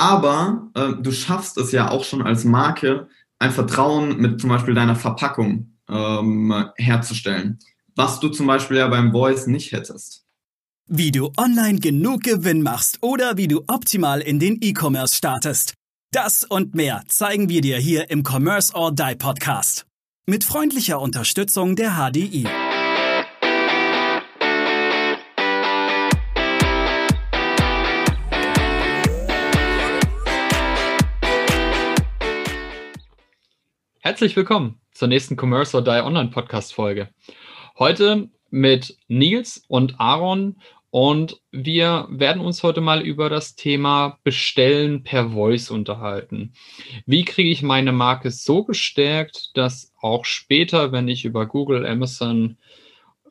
aber äh, du schaffst es ja auch schon als Marke, ein Vertrauen mit zum Beispiel deiner Verpackung ähm, herzustellen, was du zum Beispiel ja beim Voice nicht hättest. Wie du online genug Gewinn machst oder wie du optimal in den E-Commerce startest. Das und mehr zeigen wir dir hier im Commerce or Die Podcast. Mit freundlicher Unterstützung der HDI. Herzlich willkommen zur nächsten Commerce or Die Online Podcast Folge. Heute mit Nils und Aaron und wir werden uns heute mal über das Thema Bestellen per Voice unterhalten. Wie kriege ich meine Marke so gestärkt, dass auch später, wenn ich über Google, Amazon,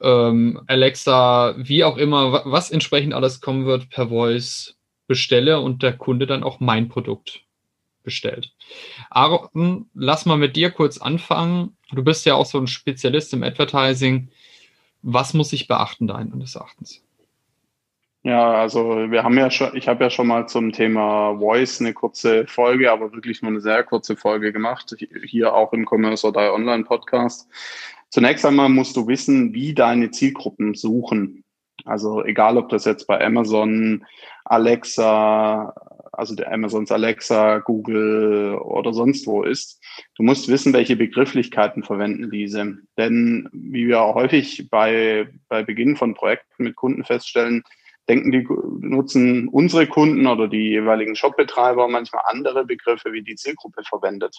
ähm, Alexa, wie auch immer, was entsprechend alles kommen wird, per Voice bestelle und der Kunde dann auch mein Produkt bestellt. Aaron, lass mal mit dir kurz anfangen. Du bist ja auch so ein Spezialist im Advertising. Was muss ich beachten deines Erachtens? Ja, also wir haben ja schon, ich habe ja schon mal zum Thema Voice eine kurze Folge, aber wirklich nur eine sehr kurze Folge gemacht, hier auch im Commerce oder Online Podcast. Zunächst einmal musst du wissen, wie deine Zielgruppen suchen. Also egal, ob das jetzt bei Amazon, Alexa, also der Amazons Alexa, Google oder sonst wo ist. Du musst wissen, welche Begrifflichkeiten verwenden diese. Denn wie wir häufig bei, bei Beginn von Projekten mit Kunden feststellen, denken die, nutzen unsere Kunden oder die jeweiligen Shopbetreiber manchmal andere Begriffe, wie die Zielgruppe verwendet.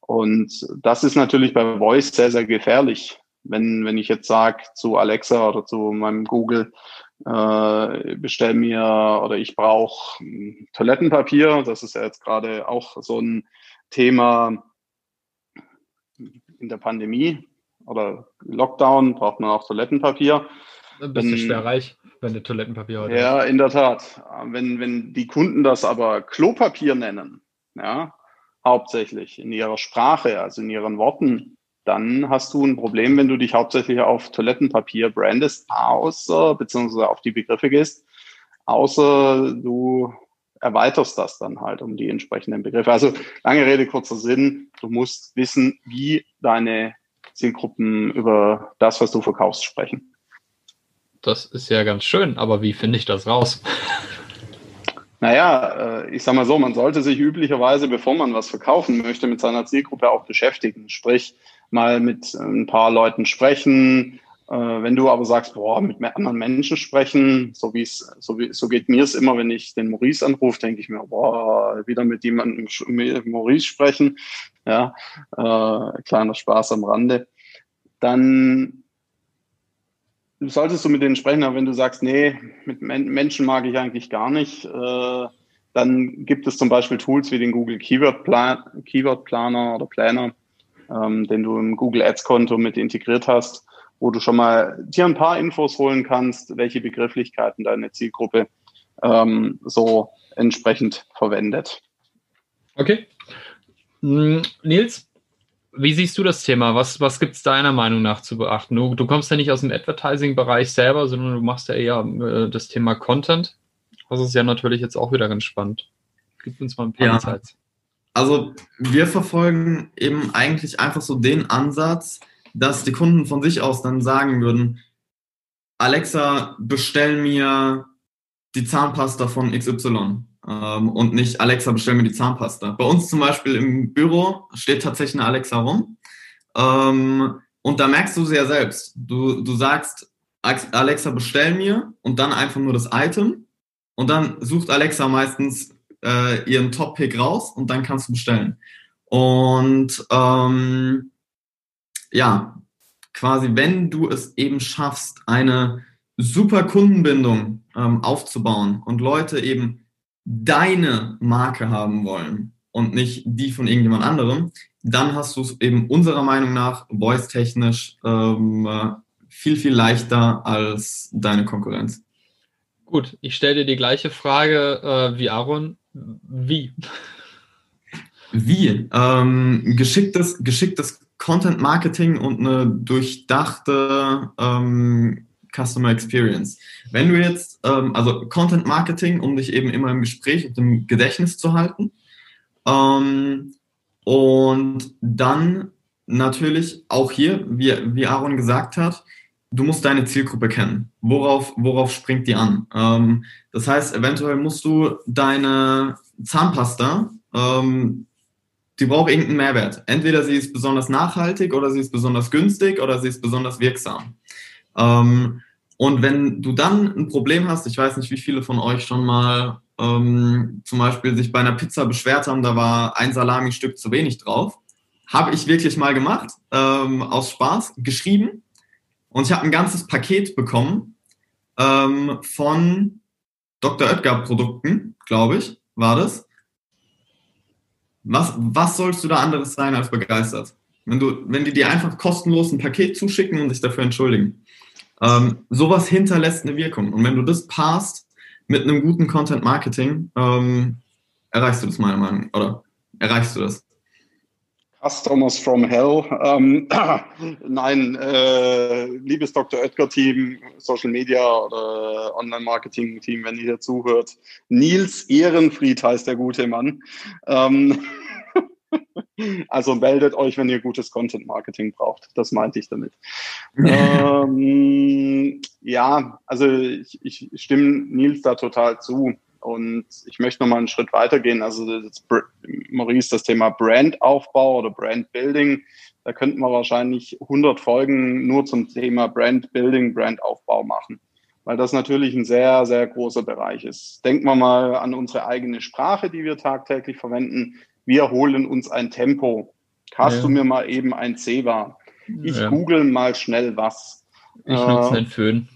Und das ist natürlich bei Voice sehr, sehr gefährlich. Wenn, wenn ich jetzt sage zu Alexa oder zu meinem Google, äh, bestell mir oder ich brauche Toilettenpapier, das ist ja jetzt gerade auch so ein Thema in der Pandemie oder Lockdown, braucht man auch Toilettenpapier. Ein bisschen schwer reich, wenn du Toilettenpapier heute Ja, hast. in der Tat. Wenn, wenn die Kunden das aber Klopapier nennen, ja, hauptsächlich in ihrer Sprache, also in ihren Worten, dann hast du ein Problem, wenn du dich hauptsächlich auf Toilettenpapier brandest, außer, beziehungsweise auf die Begriffe gehst, außer du erweiterst das dann halt um die entsprechenden Begriffe. Also lange Rede, kurzer Sinn, du musst wissen, wie deine Zielgruppen über das, was du verkaufst, sprechen. Das ist ja ganz schön, aber wie finde ich das raus? Naja, äh, ich sag mal so, man sollte sich üblicherweise, bevor man was verkaufen möchte, mit seiner Zielgruppe auch beschäftigen. Sprich, mal mit ein paar Leuten sprechen. Äh, wenn du aber sagst, boah, mit anderen Menschen sprechen, so wie es, so so geht mir es immer, wenn ich den Maurice anrufe, denke ich mir, boah, wieder mit jemandem mit Maurice sprechen. Ja, äh, kleiner Spaß am Rande. Dann solltest du mit denen sprechen, aber wenn du sagst, nee, mit Menschen mag ich eigentlich gar nicht, äh, dann gibt es zum Beispiel Tools wie den Google Keyword, Plan Keyword Planner oder Planner, ähm, den du im Google Ads Konto mit integriert hast, wo du schon mal dir ein paar Infos holen kannst, welche Begrifflichkeiten deine Zielgruppe ähm, so entsprechend verwendet. Okay. Hm, Nils, wie siehst du das Thema? Was, was gibt es deiner Meinung nach zu beachten? Du, du kommst ja nicht aus dem Advertising-Bereich selber, sondern du machst ja eher äh, das Thema Content. Das ist ja natürlich jetzt auch wieder ganz spannend. Gib uns mal ein paar ja. Insights. Also wir verfolgen eben eigentlich einfach so den Ansatz, dass die Kunden von sich aus dann sagen würden, Alexa, bestell mir die Zahnpasta von XY ähm, und nicht Alexa, bestell mir die Zahnpasta. Bei uns zum Beispiel im Büro steht tatsächlich eine Alexa rum. Ähm, und da merkst du sehr selbst. Du, du sagst, Alexa, bestell mir und dann einfach nur das Item. Und dann sucht Alexa meistens äh, ihren Top-Pick raus und dann kannst du bestellen. Und ähm, ja, quasi, wenn du es eben schaffst, eine super Kundenbindung ähm, aufzubauen und Leute eben deine Marke haben wollen und nicht die von irgendjemand anderem, dann hast du es eben unserer Meinung nach voice-technisch ähm, viel, viel leichter als deine Konkurrenz. Gut, ich stelle dir die gleiche Frage äh, wie Aaron. Wie? Wie? Ähm, geschicktes, geschicktes Content Marketing und eine durchdachte ähm, Customer Experience. Wenn du jetzt, ähm, also Content Marketing, um dich eben immer im Gespräch und im Gedächtnis zu halten. Ähm, und dann natürlich auch hier, wie, wie Aaron gesagt hat, du musst deine Zielgruppe kennen. Worauf, worauf springt die an? Ähm, das heißt, eventuell musst du deine Zahnpasta, ähm, die braucht irgendeinen Mehrwert. Entweder sie ist besonders nachhaltig oder sie ist besonders günstig oder sie ist besonders wirksam. Ähm, und wenn du dann ein Problem hast, ich weiß nicht, wie viele von euch schon mal ähm, zum Beispiel sich bei einer Pizza beschwert haben, da war ein Salami-Stück zu wenig drauf. Habe ich wirklich mal gemacht, ähm, aus Spaß, geschrieben. Und ich habe ein ganzes Paket bekommen ähm, von Dr. Oetker Produkten, glaube ich, war das. Was, was sollst du da anderes sein als begeistert? Wenn, du, wenn die dir einfach kostenlos ein Paket zuschicken und sich dafür entschuldigen. Ähm, sowas hinterlässt eine Wirkung. Und wenn du das passt mit einem guten Content Marketing, ähm, erreichst du das meiner Meinung nach. Oder erreichst du das? Customers from Hell. Ähm, nein, äh, liebes Dr. Oetker-Team, Social Media oder Online-Marketing-Team, wenn ihr hier zuhört. Nils Ehrenfried heißt der gute Mann. Ähm, also meldet euch, wenn ihr gutes Content-Marketing braucht. Das meinte ich damit. ähm, ja, also ich, ich stimme Nils da total zu. Und ich möchte noch mal einen Schritt weitergehen. Also das, Maurice, das Thema Brandaufbau oder Brandbuilding, da könnten wir wahrscheinlich 100 Folgen nur zum Thema Brandbuilding, Brandaufbau machen, weil das natürlich ein sehr, sehr großer Bereich ist. Denken wir mal an unsere eigene Sprache, die wir tagtäglich verwenden. Wir holen uns ein Tempo. Hast ja. du mir mal eben ein Ceva? Ich ja. google mal schnell was. Ich nutze äh, einen Föhn.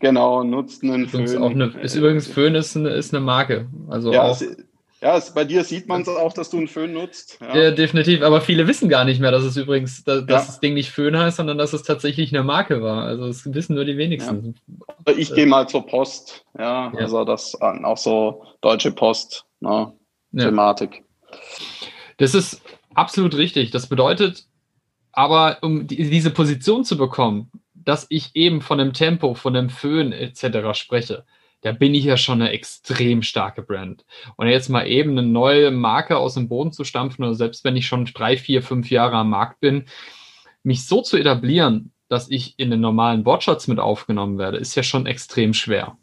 Genau, nutzt einen Föhn. Auch eine, ist übrigens Föhn ist eine, ist eine Marke. Also ja, auch, es, ja es, bei dir sieht man es auch, dass du einen Föhn nutzt. Ja. ja. definitiv. Aber viele wissen gar nicht mehr, dass es übrigens, dass, ja. das Ding nicht Föhn heißt, sondern dass es tatsächlich eine Marke war. Also das wissen nur die wenigsten. Ich gehe mal zur Post. Ja, also das auch so Deutsche Post. Ne, Thematik. Das ist absolut richtig. Das bedeutet, aber um die, diese Position zu bekommen, dass ich eben von dem Tempo, von dem Föhn etc. spreche, da bin ich ja schon eine extrem starke Brand. Und jetzt mal eben eine neue Marke aus dem Boden zu stampfen, oder selbst wenn ich schon drei, vier, fünf Jahre am Markt bin, mich so zu etablieren, dass ich in den normalen Wortschatz mit aufgenommen werde, ist ja schon extrem schwer.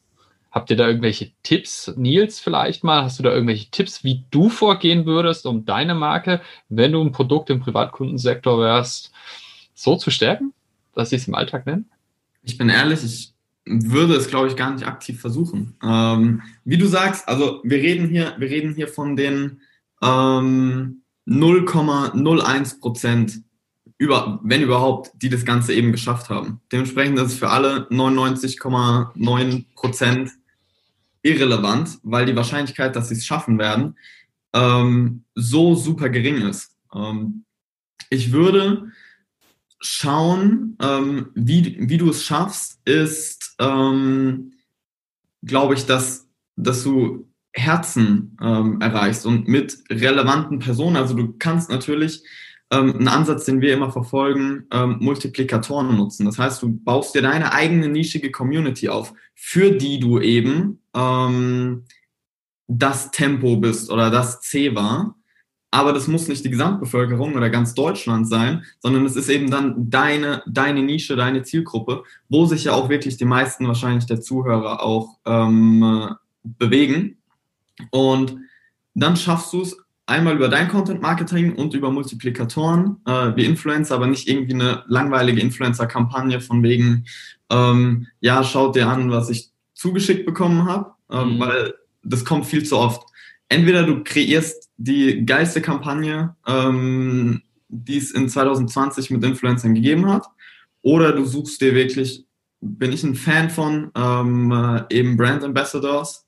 Habt ihr da irgendwelche Tipps, Nils, vielleicht mal? Hast du da irgendwelche Tipps, wie du vorgehen würdest, um deine Marke, wenn du ein Produkt im Privatkundensektor wärst, so zu stärken? dass sie es im Alltag nennen? Ich bin ehrlich, ich würde es, glaube ich, gar nicht aktiv versuchen. Ähm, wie du sagst, also wir reden hier, wir reden hier von den ähm, 0,01 Prozent, über, wenn überhaupt, die das Ganze eben geschafft haben. Dementsprechend ist es für alle 99,9 Prozent irrelevant, weil die Wahrscheinlichkeit, dass sie es schaffen werden, ähm, so super gering ist. Ähm, ich würde schauen, ähm, wie, wie du es schaffst, ist, ähm, glaube ich, dass, dass du Herzen ähm, erreichst und mit relevanten Personen. Also du kannst natürlich ähm, einen Ansatz, den wir immer verfolgen, ähm, Multiplikatoren nutzen. Das heißt, du baust dir deine eigene nischige Community auf, für die du eben ähm, das Tempo bist oder das C war aber das muss nicht die Gesamtbevölkerung oder ganz Deutschland sein, sondern es ist eben dann deine, deine Nische, deine Zielgruppe, wo sich ja auch wirklich die meisten wahrscheinlich der Zuhörer auch ähm, bewegen. Und dann schaffst du es einmal über dein Content Marketing und über Multiplikatoren äh, wie Influencer, aber nicht irgendwie eine langweilige Influencer-Kampagne von wegen, ähm, ja, schaut dir an, was ich zugeschickt bekommen habe, ähm, mhm. weil das kommt viel zu oft entweder du kreierst die geilste Kampagne, ähm, die es in 2020 mit Influencern gegeben hat, oder du suchst dir wirklich, bin ich ein Fan von, ähm, äh, eben Brand Ambassadors,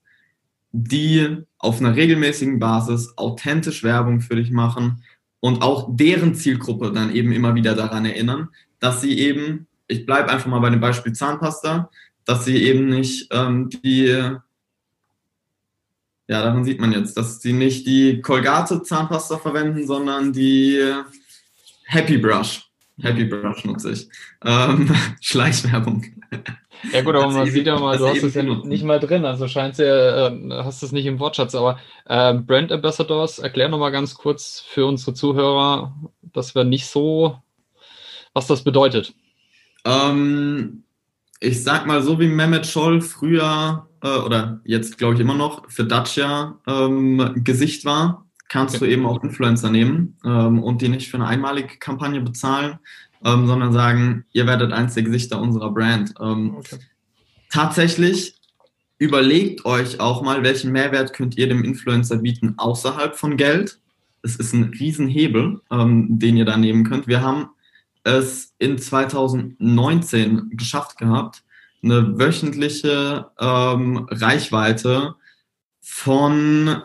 die auf einer regelmäßigen Basis authentisch Werbung für dich machen und auch deren Zielgruppe dann eben immer wieder daran erinnern, dass sie eben, ich bleibe einfach mal bei dem Beispiel Zahnpasta, dass sie eben nicht ähm, die ja, daran sieht man jetzt, dass sie nicht die Colgate Zahnpasta verwenden, sondern die Happy Brush. Happy Brush nutze ich. Ähm, Schleichwerbung. Ja gut, aber man sieht ja mal, du hast es ja nicht mal drin, also scheint ja, äh, hast es nicht im Wortschatz, aber äh, Brand Ambassadors, erklär nochmal ganz kurz für unsere Zuhörer, dass wir nicht so, was das bedeutet. Ähm, ich sag mal, so wie Mehmet Scholl früher äh, oder jetzt glaube ich immer noch für Dacia ähm, Gesicht war, kannst okay. du eben auch Influencer nehmen ähm, und die nicht für eine einmalige Kampagne bezahlen, ähm, sondern sagen, ihr werdet eins der Gesichter unserer Brand. Ähm, okay. Tatsächlich überlegt euch auch mal, welchen Mehrwert könnt ihr dem Influencer bieten außerhalb von Geld. Es ist ein Riesenhebel, ähm, den ihr da nehmen könnt. Wir haben es in 2019 geschafft gehabt, eine wöchentliche ähm, Reichweite von,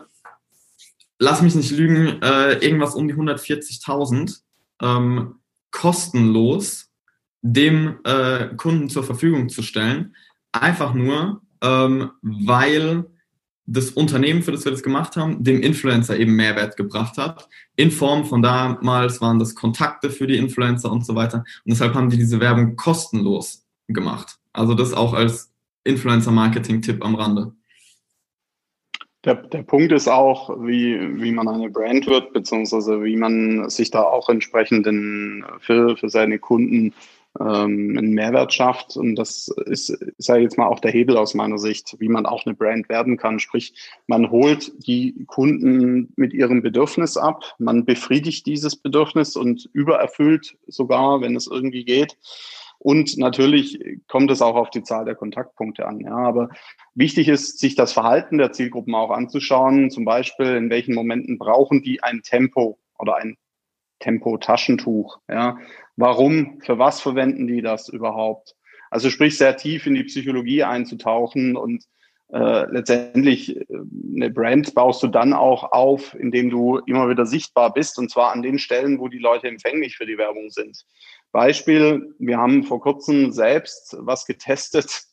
lass mich nicht lügen, äh, irgendwas um die 140.000 ähm, kostenlos dem äh, Kunden zur Verfügung zu stellen. Einfach nur, ähm, weil das Unternehmen, für das wir das gemacht haben, dem Influencer eben Mehrwert gebracht hat. In Form von damals waren das Kontakte für die Influencer und so weiter. Und deshalb haben die diese Werbung kostenlos gemacht. Also das auch als Influencer-Marketing-Tipp am Rande. Der, der Punkt ist auch, wie, wie man eine Brand wird, beziehungsweise wie man sich da auch entsprechend in, für, für seine Kunden ähm, einen Mehrwert schafft. Und das ist, sage ich jetzt mal, auch der Hebel aus meiner Sicht, wie man auch eine Brand werden kann. Sprich, man holt die Kunden mit ihrem Bedürfnis ab, man befriedigt dieses Bedürfnis und übererfüllt sogar, wenn es irgendwie geht. Und natürlich kommt es auch auf die Zahl der Kontaktpunkte an. Ja, aber wichtig ist, sich das Verhalten der Zielgruppen auch anzuschauen. Zum Beispiel, in welchen Momenten brauchen die ein Tempo oder ein Tempo-Taschentuch? Ja, warum? Für was verwenden die das überhaupt? Also sprich, sehr tief in die Psychologie einzutauchen und äh, letztendlich äh, eine Brand baust du dann auch auf, indem du immer wieder sichtbar bist und zwar an den Stellen, wo die Leute empfänglich für die Werbung sind. Beispiel, wir haben vor kurzem selbst was getestet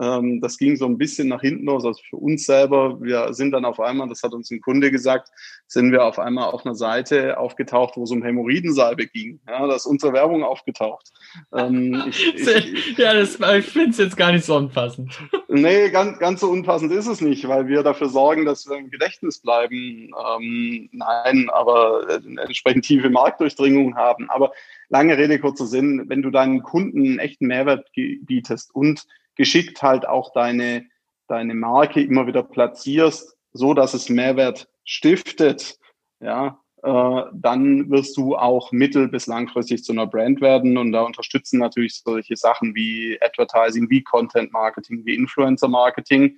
ähm, das ging so ein bisschen nach hinten los, also für uns selber. Wir sind dann auf einmal, das hat uns ein Kunde gesagt, sind wir auf einmal auf einer Seite aufgetaucht, wo es um Hämorrhoidensalbe ging. Ja, da ist unsere Werbung aufgetaucht. Ähm, ich, ich, ja, das, ich finde es jetzt gar nicht so unpassend. Nee, ganz, ganz so unpassend ist es nicht, weil wir dafür sorgen, dass wir im Gedächtnis bleiben. Ähm, nein, aber eine entsprechend tiefe Marktdurchdringung haben. Aber lange Rede, kurzer Sinn, wenn du deinen Kunden einen echten Mehrwert bietest und geschickt halt auch deine, deine Marke immer wieder platzierst, so dass es Mehrwert stiftet, ja, äh, dann wirst du auch mittel- bis langfristig zu einer Brand werden. Und da unterstützen natürlich solche Sachen wie Advertising, wie Content Marketing, wie Influencer Marketing.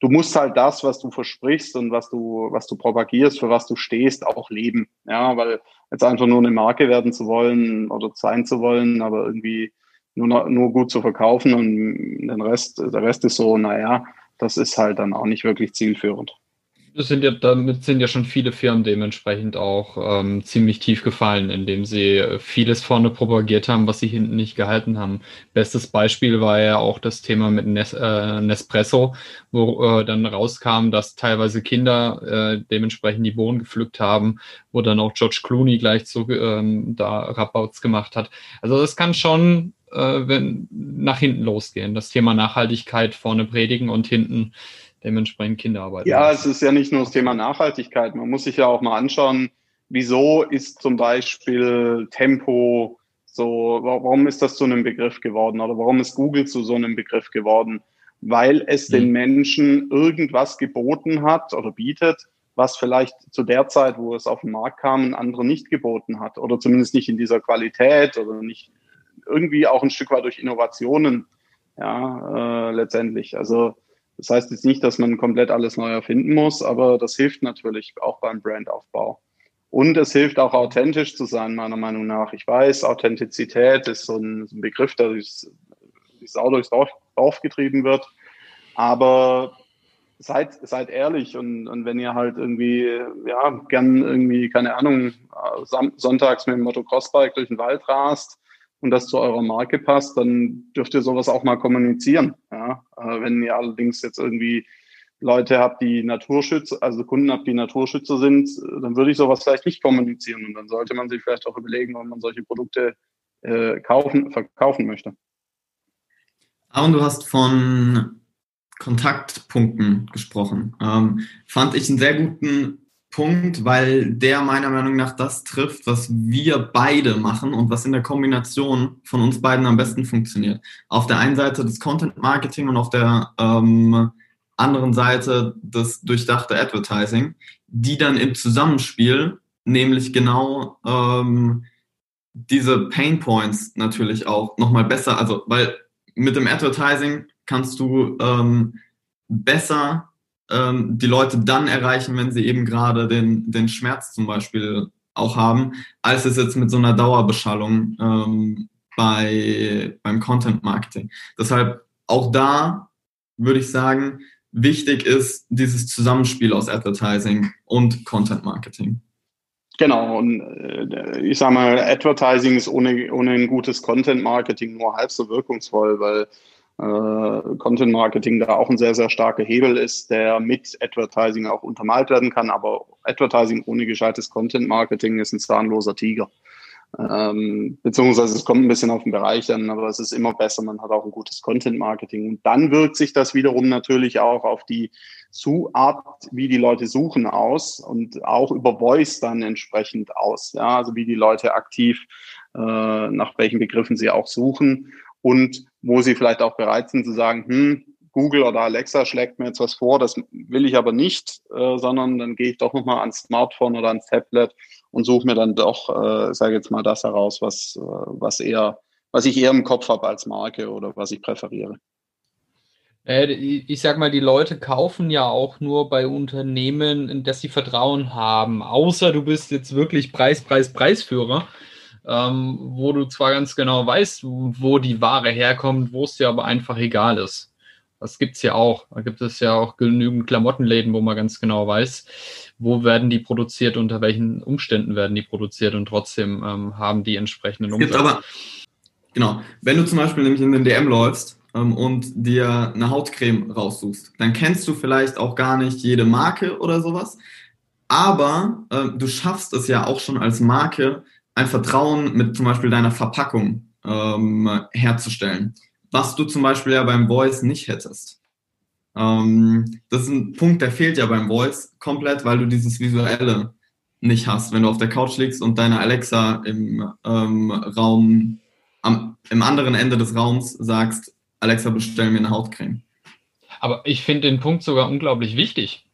Du musst halt das, was du versprichst und was du, was du propagierst, für was du stehst, auch leben. Ja, weil jetzt einfach nur eine Marke werden zu wollen oder sein zu wollen, aber irgendwie nur, nur gut zu verkaufen und den Rest, der Rest ist so, naja, das ist halt dann auch nicht wirklich zielführend. Das sind ja, damit sind ja schon viele Firmen dementsprechend auch ähm, ziemlich tief gefallen, indem sie vieles vorne propagiert haben, was sie hinten nicht gehalten haben. Bestes Beispiel war ja auch das Thema mit Nes äh, Nespresso, wo äh, dann rauskam, dass teilweise Kinder äh, dementsprechend die Bohnen gepflückt haben, wo dann auch George Clooney gleich so ähm, da Rabouts gemacht hat. Also das kann schon äh, wenn, nach hinten losgehen. Das Thema Nachhaltigkeit vorne predigen und hinten dementsprechend Kinderarbeit. Ja, es ist ja nicht nur das Thema Nachhaltigkeit. Man muss sich ja auch mal anschauen, wieso ist zum Beispiel Tempo so, warum ist das zu einem Begriff geworden oder warum ist Google zu so einem Begriff geworden? Weil es mhm. den Menschen irgendwas geboten hat oder bietet, was vielleicht zu der Zeit, wo es auf den Markt kam, ein anderer nicht geboten hat oder zumindest nicht in dieser Qualität oder nicht irgendwie auch ein Stück weit durch Innovationen, ja, äh, letztendlich. Also das heißt jetzt nicht, dass man komplett alles neu erfinden muss, aber das hilft natürlich auch beim Brandaufbau. Und es hilft auch authentisch zu sein, meiner Meinung nach. Ich weiß, Authentizität ist so ein, so ein Begriff, der durchs, Sau durchs Dorf, getrieben wird. Aber seid, seid ehrlich und, und wenn ihr halt irgendwie, ja, gern irgendwie, keine Ahnung, sonntags mit dem Motocrossbike durch den Wald rast, und das zu eurer Marke passt, dann dürft ihr sowas auch mal kommunizieren. Ja? Äh, wenn ihr allerdings jetzt irgendwie Leute habt, die Naturschützer, also Kunden habt, die Naturschützer sind, dann würde ich sowas vielleicht nicht kommunizieren. Und dann sollte man sich vielleicht auch überlegen, ob man solche Produkte äh, kaufen, verkaufen möchte. Aaron, du hast von Kontaktpunkten gesprochen. Ähm, fand ich einen sehr guten Punkt, weil der meiner Meinung nach das trifft, was wir beide machen und was in der Kombination von uns beiden am besten funktioniert. Auf der einen Seite das Content Marketing und auf der ähm, anderen Seite das durchdachte Advertising, die dann im Zusammenspiel nämlich genau ähm, diese Pain Points natürlich auch nochmal besser, also weil mit dem Advertising kannst du ähm, besser ähm, die Leute dann erreichen, wenn sie eben gerade den, den Schmerz zum Beispiel auch haben, als es jetzt mit so einer Dauerbeschallung ähm, bei, beim Content Marketing. Deshalb auch da würde ich sagen, wichtig ist dieses Zusammenspiel aus Advertising und Content Marketing. Genau, und äh, ich sage mal, Advertising ist ohne, ohne ein gutes Content Marketing nur halb so wirkungsvoll, weil äh, Content Marketing da auch ein sehr, sehr starker Hebel ist, der mit Advertising auch untermalt werden kann. Aber Advertising ohne gescheites Content Marketing ist ein zahnloser Tiger. Ähm, beziehungsweise es kommt ein bisschen auf den Bereich an, aber es ist immer besser, man hat auch ein gutes Content Marketing. Und dann wirkt sich das wiederum natürlich auch auf die Art, wie die Leute suchen aus und auch über Voice dann entsprechend aus. Ja, also wie die Leute aktiv äh, nach welchen Begriffen sie auch suchen und wo sie vielleicht auch bereit sind zu sagen, hm, Google oder Alexa schlägt mir jetzt was vor, das will ich aber nicht, äh, sondern dann gehe ich doch nochmal ans Smartphone oder ans Tablet und suche mir dann doch, äh, sage jetzt mal, das heraus, was, äh, was eher, was ich eher im Kopf habe als Marke oder was ich präferiere. Äh, ich sag mal, die Leute kaufen ja auch nur bei Unternehmen, in das sie Vertrauen haben. Außer du bist jetzt wirklich Preis, Preis, Preisführer ähm, wo du zwar ganz genau weißt, wo die Ware herkommt, wo es dir aber einfach egal ist. Das gibt es ja auch. Da gibt es ja auch genügend Klamottenläden, wo man ganz genau weiß, wo werden die produziert, unter welchen Umständen werden die produziert und trotzdem ähm, haben die entsprechenden Umsätze. aber, genau, wenn du zum Beispiel nämlich in den DM läufst ähm, und dir eine Hautcreme raussuchst, dann kennst du vielleicht auch gar nicht jede Marke oder sowas, aber äh, du schaffst es ja auch schon als Marke, ein Vertrauen mit zum Beispiel deiner Verpackung ähm, herzustellen, was du zum Beispiel ja beim Voice nicht hättest. Ähm, das ist ein Punkt, der fehlt ja beim Voice komplett, weil du dieses Visuelle nicht hast. Wenn du auf der Couch liegst und deine Alexa im ähm, Raum, am, im anderen Ende des Raums sagst, Alexa, bestell mir eine Hautcreme. Aber ich finde den Punkt sogar unglaublich wichtig.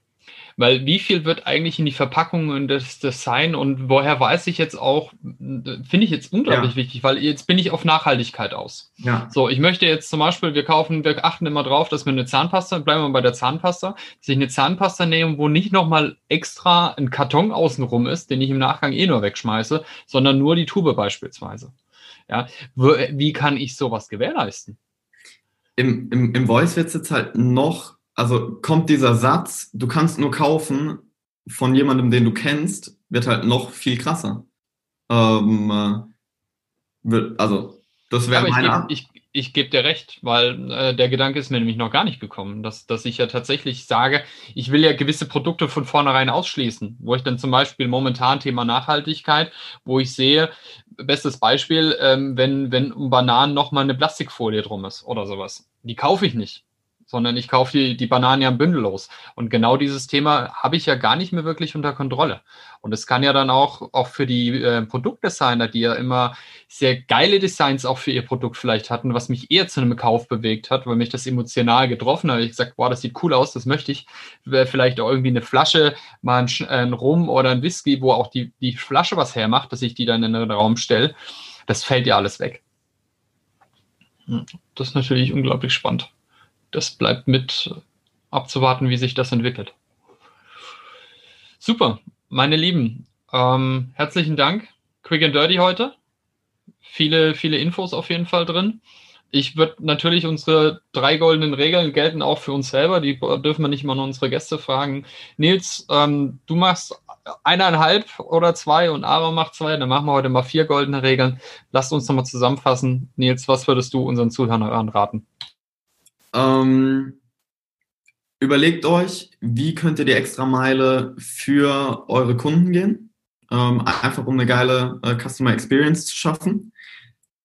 Weil wie viel wird eigentlich in die Verpackung und das Design und woher weiß ich jetzt auch, finde ich jetzt unglaublich ja. wichtig, weil jetzt bin ich auf Nachhaltigkeit aus. Ja. So, ich möchte jetzt zum Beispiel, wir kaufen, wir achten immer drauf, dass wir eine Zahnpasta, bleiben wir bei der Zahnpasta, dass ich eine Zahnpasta nehme, wo nicht nochmal extra ein Karton außenrum ist, den ich im Nachgang eh nur wegschmeiße, sondern nur die Tube beispielsweise. Ja, wie kann ich sowas gewährleisten? Im, im, im Voice wird es jetzt halt noch also kommt dieser Satz, du kannst nur kaufen von jemandem, den du kennst, wird halt noch viel krasser. Ähm, äh, wird, also, das wäre meine Ich, ich, ich gebe dir recht, weil äh, der Gedanke ist mir nämlich noch gar nicht gekommen, dass, dass ich ja tatsächlich sage, ich will ja gewisse Produkte von vornherein ausschließen, wo ich dann zum Beispiel momentan Thema Nachhaltigkeit, wo ich sehe, bestes Beispiel, ähm, wenn, wenn um Bananen nochmal eine Plastikfolie drum ist oder sowas. Die kaufe ich nicht sondern ich kaufe die, die Bananen ja bündellos. Und genau dieses Thema habe ich ja gar nicht mehr wirklich unter Kontrolle. Und es kann ja dann auch, auch für die äh, Produktdesigner, die ja immer sehr geile Designs auch für ihr Produkt vielleicht hatten, was mich eher zu einem Kauf bewegt hat, weil mich das emotional getroffen hat. Ich gesagt, boah, das sieht cool aus, das möchte ich. Vielleicht auch irgendwie eine Flasche, mal ein, ein Rum oder ein Whisky, wo auch die, die Flasche was hermacht, dass ich die dann in den Raum stelle. Das fällt ja alles weg. Hm, das ist natürlich unglaublich spannend das bleibt mit abzuwarten, wie sich das entwickelt. Super, meine Lieben, ähm, herzlichen Dank. Quick and Dirty heute. Viele, viele Infos auf jeden Fall drin. Ich würde natürlich unsere drei goldenen Regeln gelten auch für uns selber. Die dürfen wir nicht immer nur unsere Gäste fragen. Nils, ähm, du machst eineinhalb oder zwei und Aaron macht zwei. Dann machen wir heute mal vier goldene Regeln. Lasst uns nochmal zusammenfassen. Nils, was würdest du unseren Zuhörern raten? Ähm, überlegt euch, wie könnt ihr die extra Meile für eure Kunden gehen. Ähm, einfach um eine geile äh, Customer Experience zu schaffen.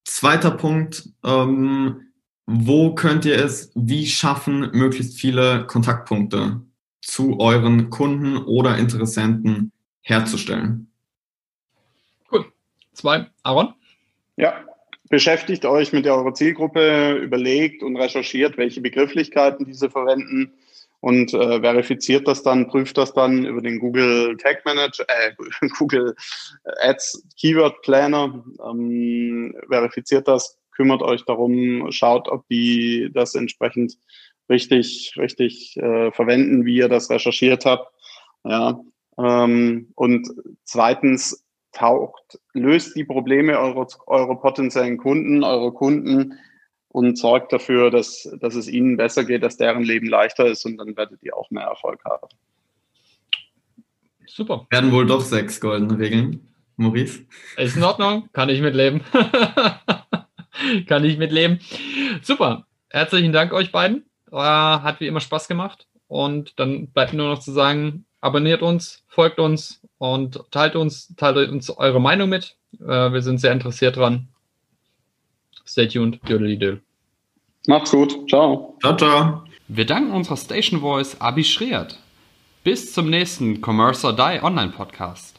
zweiter Punkt, ähm, wo könnt ihr es wie schaffen, möglichst viele Kontaktpunkte zu euren Kunden oder Interessenten herzustellen? Cool. Zwei, Aaron? Ja, beschäftigt euch mit eurer Zielgruppe, überlegt und recherchiert, welche Begrifflichkeiten diese verwenden und äh, verifiziert das dann, prüft das dann über den Google Tag Manager, äh, Google Ads Keyword Planner, ähm, verifiziert das, kümmert euch darum, schaut, ob die das entsprechend richtig, richtig äh, verwenden, wie ihr das recherchiert habt. Ja. Ähm, und zweitens taucht, löst die Probleme eurer, eurer potenziellen Kunden, eurer Kunden und sorgt dafür, dass, dass es ihnen besser geht, dass deren Leben leichter ist und dann werdet ihr auch mehr Erfolg haben. Super. Werden wohl doch sechs goldene Regeln, Maurice. Ist in Ordnung, kann ich mitleben. kann ich mitleben. Super. Herzlichen Dank euch beiden. hat wie immer Spaß gemacht. Und dann bleibt nur noch zu sagen, abonniert uns, folgt uns und teilt uns, teilt uns eure Meinung mit. Äh, wir sind sehr interessiert dran. Stay tuned. Dödeli Macht's gut. Ciao. Ciao, ciao. Wir danken unserer Station Voice Abi Schreert. Bis zum nächsten Commerce or Die Online Podcast.